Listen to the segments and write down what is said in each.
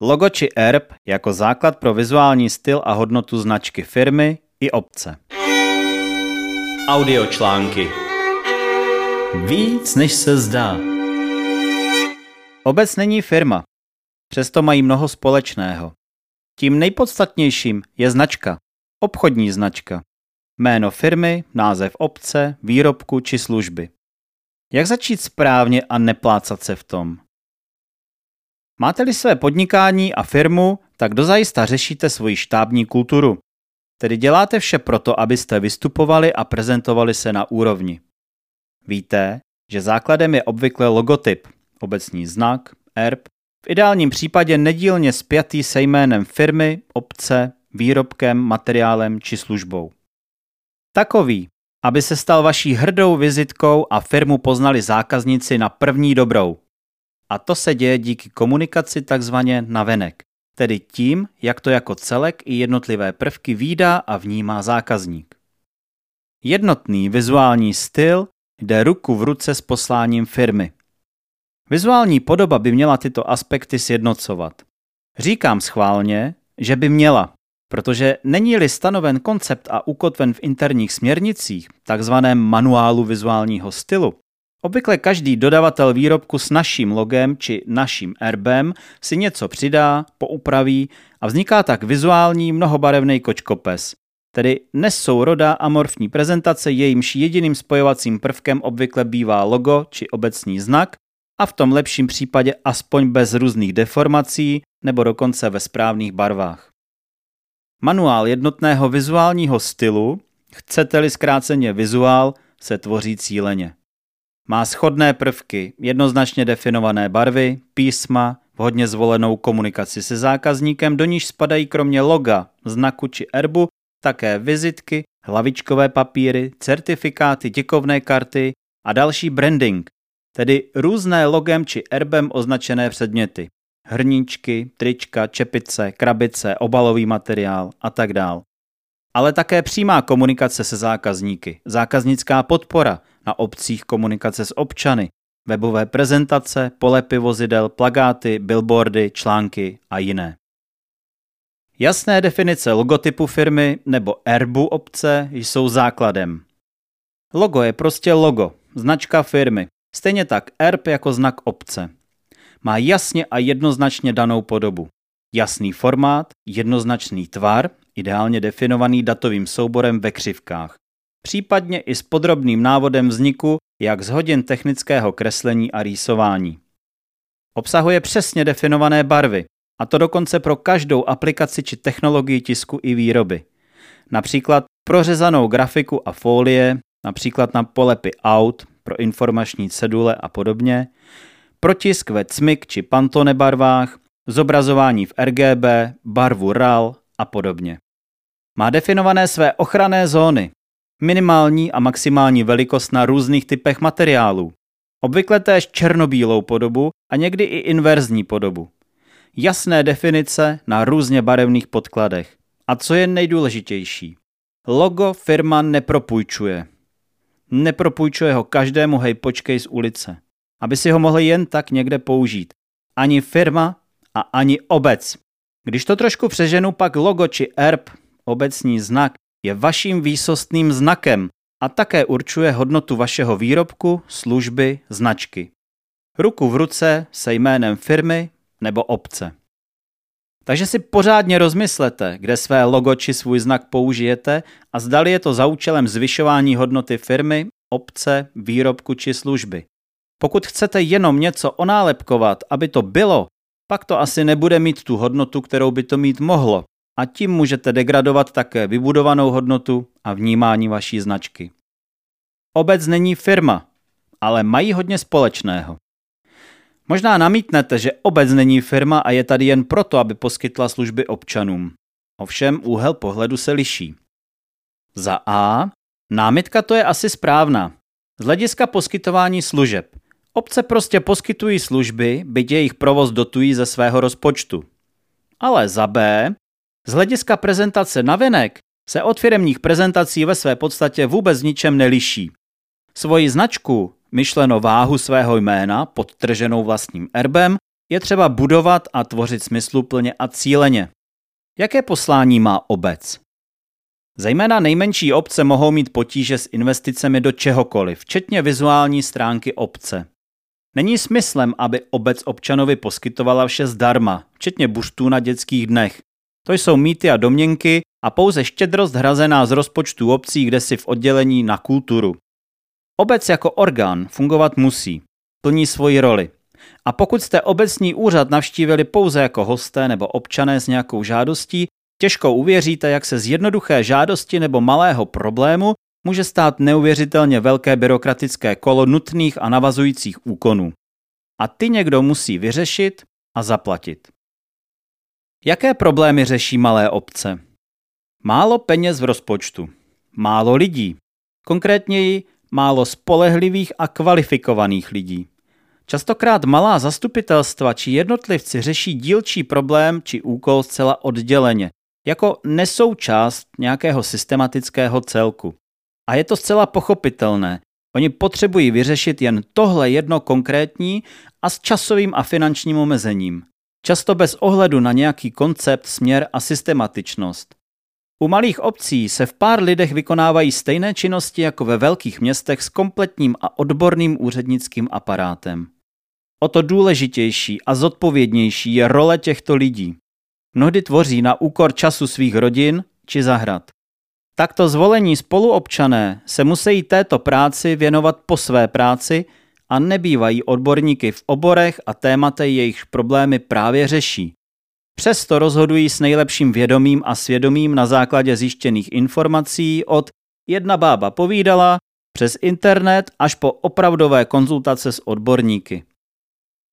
Logo či erb jako základ pro vizuální styl a hodnotu značky firmy i obce. Audiočlánky Víc než se zdá. Obec není firma, přesto mají mnoho společného. Tím nejpodstatnějším je značka, obchodní značka. Jméno firmy, název obce, výrobku či služby. Jak začít správně a neplácat se v tom? Máte-li své podnikání a firmu, tak dozajista řešíte svoji štábní kulturu. Tedy děláte vše proto, abyste vystupovali a prezentovali se na úrovni. Víte, že základem je obvykle logotyp, obecní znak, erb, v ideálním případě nedílně spjatý se jménem firmy, obce, výrobkem, materiálem či službou. Takový, aby se stal vaší hrdou vizitkou a firmu poznali zákazníci na první dobrou. A to se děje díky komunikaci takzvaně navenek, tedy tím, jak to jako celek i jednotlivé prvky výdá a vnímá zákazník. Jednotný vizuální styl jde ruku v ruce s posláním firmy. Vizuální podoba by měla tyto aspekty sjednocovat. Říkám schválně, že by měla, protože není-li stanoven koncept a ukotven v interních směrnicích, takzvaném manuálu vizuálního stylu, obvykle každý dodavatel výrobku s naším logem či naším erbem si něco přidá, poupraví a vzniká tak vizuální mnohobarevný kočkopes, tedy nesourodá amorfní prezentace, jejímž jediným spojovacím prvkem obvykle bývá logo či obecní znak a v tom lepším případě aspoň bez různých deformací nebo dokonce ve správných barvách. Manuál jednotného vizuálního stylu, chcete-li zkráceně vizuál, se tvoří cíleně. Má schodné prvky, jednoznačně definované barvy, písma, vhodně zvolenou komunikaci se zákazníkem, do níž spadají kromě loga, znaku či erbu také vizitky, hlavičkové papíry, certifikáty, děkovné karty a další branding, tedy různé logem či erbem označené předměty. Hrníčky, trička, čepice, krabice, obalový materiál a tak dál. Ale také přímá komunikace se zákazníky, zákaznická podpora, na obcích komunikace s občany, webové prezentace, polepy vozidel, plagáty, billboardy, články a jiné. Jasné definice logotypu firmy nebo erbu obce jsou základem. Logo je prostě logo, značka firmy, stejně tak erb jako znak obce. Má jasně a jednoznačně danou podobu. Jasný formát, jednoznačný tvar, ideálně definovaný datovým souborem ve křivkách případně i s podrobným návodem vzniku jak z hodin technického kreslení a rýsování. Obsahuje přesně definované barvy, a to dokonce pro každou aplikaci či technologii tisku i výroby. Například prořezanou grafiku a folie, například na polepy aut, pro informační cedule a podobně, protisk ve cmik či pantone barvách, zobrazování v RGB, barvu RAL a podobně. Má definované své ochranné zóny, minimální a maximální velikost na různých typech materiálů, obvykle též černobílou podobu a někdy i inverzní podobu. Jasné definice na různě barevných podkladech. A co je nejdůležitější? Logo firma nepropůjčuje. Nepropůjčuje ho každému hejpočkej z ulice, aby si ho mohli jen tak někde použít. Ani firma a ani obec. Když to trošku přeženu, pak logo či erb, obecní znak, je vaším výsostným znakem a také určuje hodnotu vašeho výrobku, služby, značky. Ruku v ruce se jménem firmy nebo obce. Takže si pořádně rozmyslete, kde své logo či svůj znak použijete a zdali je to za účelem zvyšování hodnoty firmy, obce, výrobku či služby. Pokud chcete jenom něco onálepkovat, aby to bylo, pak to asi nebude mít tu hodnotu, kterou by to mít mohlo a tím můžete degradovat také vybudovanou hodnotu a vnímání vaší značky. Obec není firma, ale mají hodně společného. Možná namítnete, že obec není firma a je tady jen proto, aby poskytla služby občanům. Ovšem úhel pohledu se liší. Za A. Námitka to je asi správná. Z hlediska poskytování služeb. Obce prostě poskytují služby, byť jejich provoz dotují ze svého rozpočtu. Ale za B. Z hlediska prezentace navenek se od firemních prezentací ve své podstatě vůbec ničem neliší. Svoji značku, myšleno váhu svého jména, podtrženou vlastním erbem, je třeba budovat a tvořit smysluplně a cíleně. Jaké poslání má obec? Zejména nejmenší obce mohou mít potíže s investicemi do čehokoliv, včetně vizuální stránky obce. Není smyslem, aby obec občanovi poskytovala vše zdarma, včetně buštů na dětských dnech. To jsou mýty a domněnky a pouze štědrost hrazená z rozpočtu obcí kde si v oddělení na kulturu. Obec jako orgán fungovat musí, plní svoji roli. A pokud jste obecní úřad navštívili pouze jako hosté nebo občané s nějakou žádostí, těžko uvěříte, jak se z jednoduché žádosti nebo malého problému může stát neuvěřitelně velké byrokratické kolo nutných a navazujících úkonů. A ty někdo musí vyřešit a zaplatit. Jaké problémy řeší malé obce? Málo peněz v rozpočtu, málo lidí, konkrétněji málo spolehlivých a kvalifikovaných lidí. Častokrát malá zastupitelstva či jednotlivci řeší dílčí problém či úkol zcela odděleně, jako nesoučást nějakého systematického celku. A je to zcela pochopitelné. Oni potřebují vyřešit jen tohle jedno konkrétní a s časovým a finančním omezením. Často bez ohledu na nějaký koncept, směr a systematičnost. U malých obcí se v pár lidech vykonávají stejné činnosti jako ve velkých městech s kompletním a odborným úřednickým aparátem. O to důležitější a zodpovědnější je role těchto lidí. Mnohdy tvoří na úkor času svých rodin či zahrad. Takto zvolení spoluobčané se musí této práci věnovat po své práci a nebývají odborníky v oborech a tématech jejichž problémy právě řeší. Přesto rozhodují s nejlepším vědomím a svědomím na základě zjištěných informací od jedna bába povídala přes internet až po opravdové konzultace s odborníky.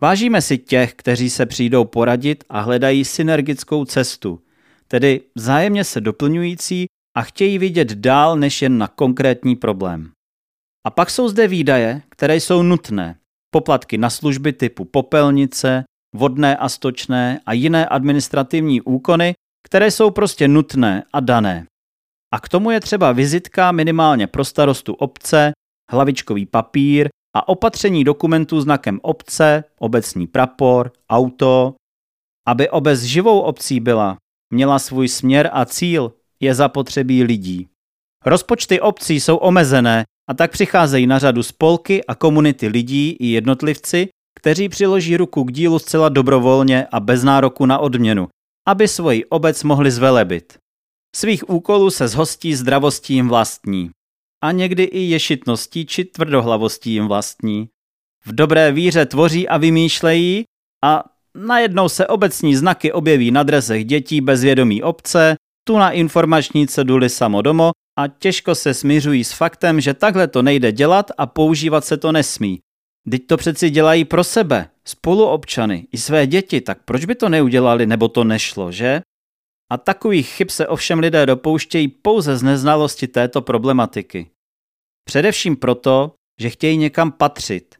Vážíme si těch, kteří se přijdou poradit a hledají synergickou cestu, tedy vzájemně se doplňující a chtějí vidět dál než jen na konkrétní problém. A pak jsou zde výdaje, které jsou nutné. Poplatky na služby typu popelnice, vodné a stočné a jiné administrativní úkony, které jsou prostě nutné a dané. A k tomu je třeba vizitka minimálně pro starostu obce, hlavičkový papír a opatření dokumentů znakem obce, obecní prapor, auto. Aby obec živou obcí byla, měla svůj směr a cíl, je zapotřebí lidí. Rozpočty obcí jsou omezené a tak přicházejí na řadu spolky a komunity lidí i jednotlivci, kteří přiloží ruku k dílu zcela dobrovolně a bez nároku na odměnu, aby svoji obec mohli zvelebit. Svých úkolů se zhostí zdravostí jim vlastní. A někdy i ješitností či tvrdohlavostí jim vlastní. V dobré víře tvoří a vymýšlejí a najednou se obecní znaky objeví na dresech dětí bez vědomí obce, tu na informační ceduli samodomo a těžko se smiřují s faktem, že takhle to nejde dělat a používat se to nesmí. Teď to přeci dělají pro sebe, spoluobčany i své děti, tak proč by to neudělali nebo to nešlo, že? A takových chyb se ovšem lidé dopouštějí pouze z neznalosti této problematiky. Především proto, že chtějí někam patřit.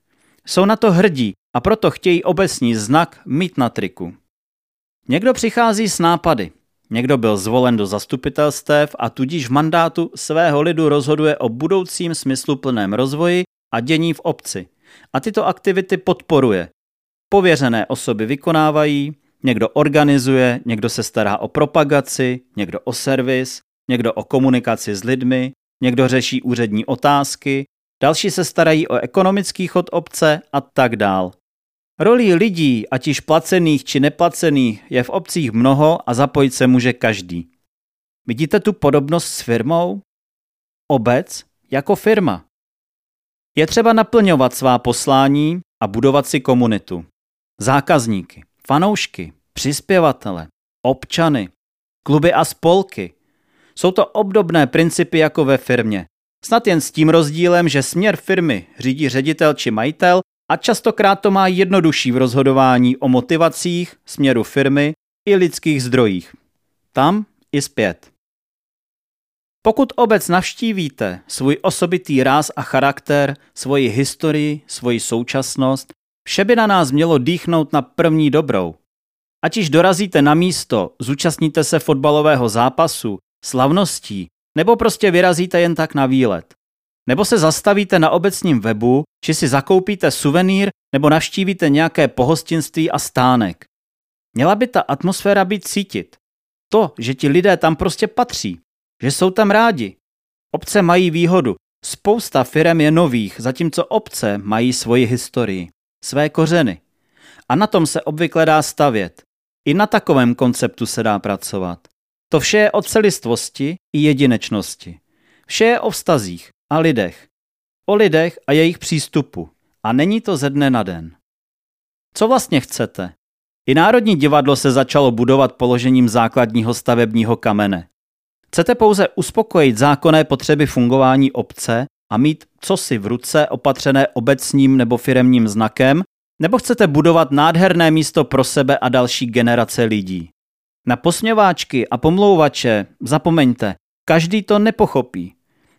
Jsou na to hrdí a proto chtějí obecní znak mít na triku. Někdo přichází s nápady, Někdo byl zvolen do zastupitelstev a tudíž v mandátu svého lidu rozhoduje o budoucím smysluplném rozvoji a dění v obci. A tyto aktivity podporuje. Pověřené osoby vykonávají, někdo organizuje, někdo se stará o propagaci, někdo o servis, někdo o komunikaci s lidmi, někdo řeší úřední otázky, další se starají o ekonomický chod obce a tak dál. Rolí lidí, ať již placených či neplacených, je v obcích mnoho a zapojit se může každý. Vidíte tu podobnost s firmou? Obec jako firma. Je třeba naplňovat svá poslání a budovat si komunitu. Zákazníky, fanoušky, přispěvatele, občany, kluby a spolky. Jsou to obdobné principy jako ve firmě. Snad jen s tím rozdílem, že směr firmy řídí ředitel či majitel a častokrát to má jednodušší v rozhodování o motivacích, směru firmy i lidských zdrojích. Tam i zpět. Pokud obec navštívíte svůj osobitý ráz a charakter, svoji historii, svoji současnost, vše by na nás mělo dýchnout na první dobrou. Ať již dorazíte na místo, zúčastníte se fotbalového zápasu, slavností, nebo prostě vyrazíte jen tak na výlet. Nebo se zastavíte na obecním webu, či si zakoupíte suvenýr, nebo navštívíte nějaké pohostinství a stánek. Měla by ta atmosféra být cítit. To, že ti lidé tam prostě patří, že jsou tam rádi. Obce mají výhodu. Spousta firem je nových, zatímco obce mají svoji historii, své kořeny. A na tom se obvykle dá stavět. I na takovém konceptu se dá pracovat. To vše je o celistvosti i jedinečnosti. Vše je o vztazích a lidech. O lidech a jejich přístupu. A není to ze dne na den. Co vlastně chcete? I Národní divadlo se začalo budovat položením základního stavebního kamene. Chcete pouze uspokojit zákonné potřeby fungování obce a mít cosi v ruce opatřené obecním nebo firemním znakem, nebo chcete budovat nádherné místo pro sebe a další generace lidí? Na posměváčky a pomlouvače zapomeňte, každý to nepochopí.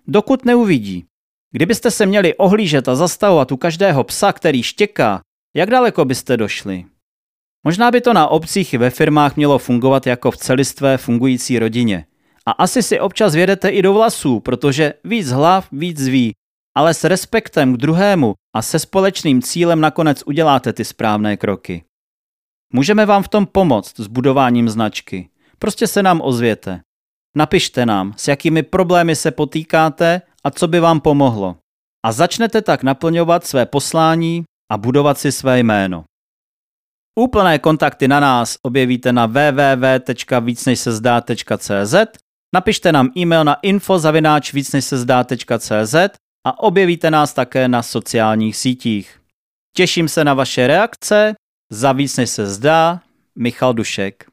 Dokud neuvidí. Kdybyste se měli ohlížet a zastavovat u každého psa, který štěká, jak daleko byste došli? Možná by to na obcích i ve firmách mělo fungovat jako v celistvé fungující rodině. A asi si občas vědete i do vlasů, protože víc hlav víc ví, ale s respektem k druhému a se společným cílem nakonec uděláte ty správné kroky. Můžeme vám v tom pomoct s budováním značky. Prostě se nám ozvěte. Napište nám, s jakými problémy se potýkáte a co by vám pomohlo. A začnete tak naplňovat své poslání a budovat si své jméno. Úplné kontakty na nás objevíte na www.vícnejsezdá.cz Napište nám e-mail na info.vícnejsezdá.cz a objevíte nás také na sociálních sítích. Těším se na vaše reakce. Za víc než se zdá, Michal Dušek.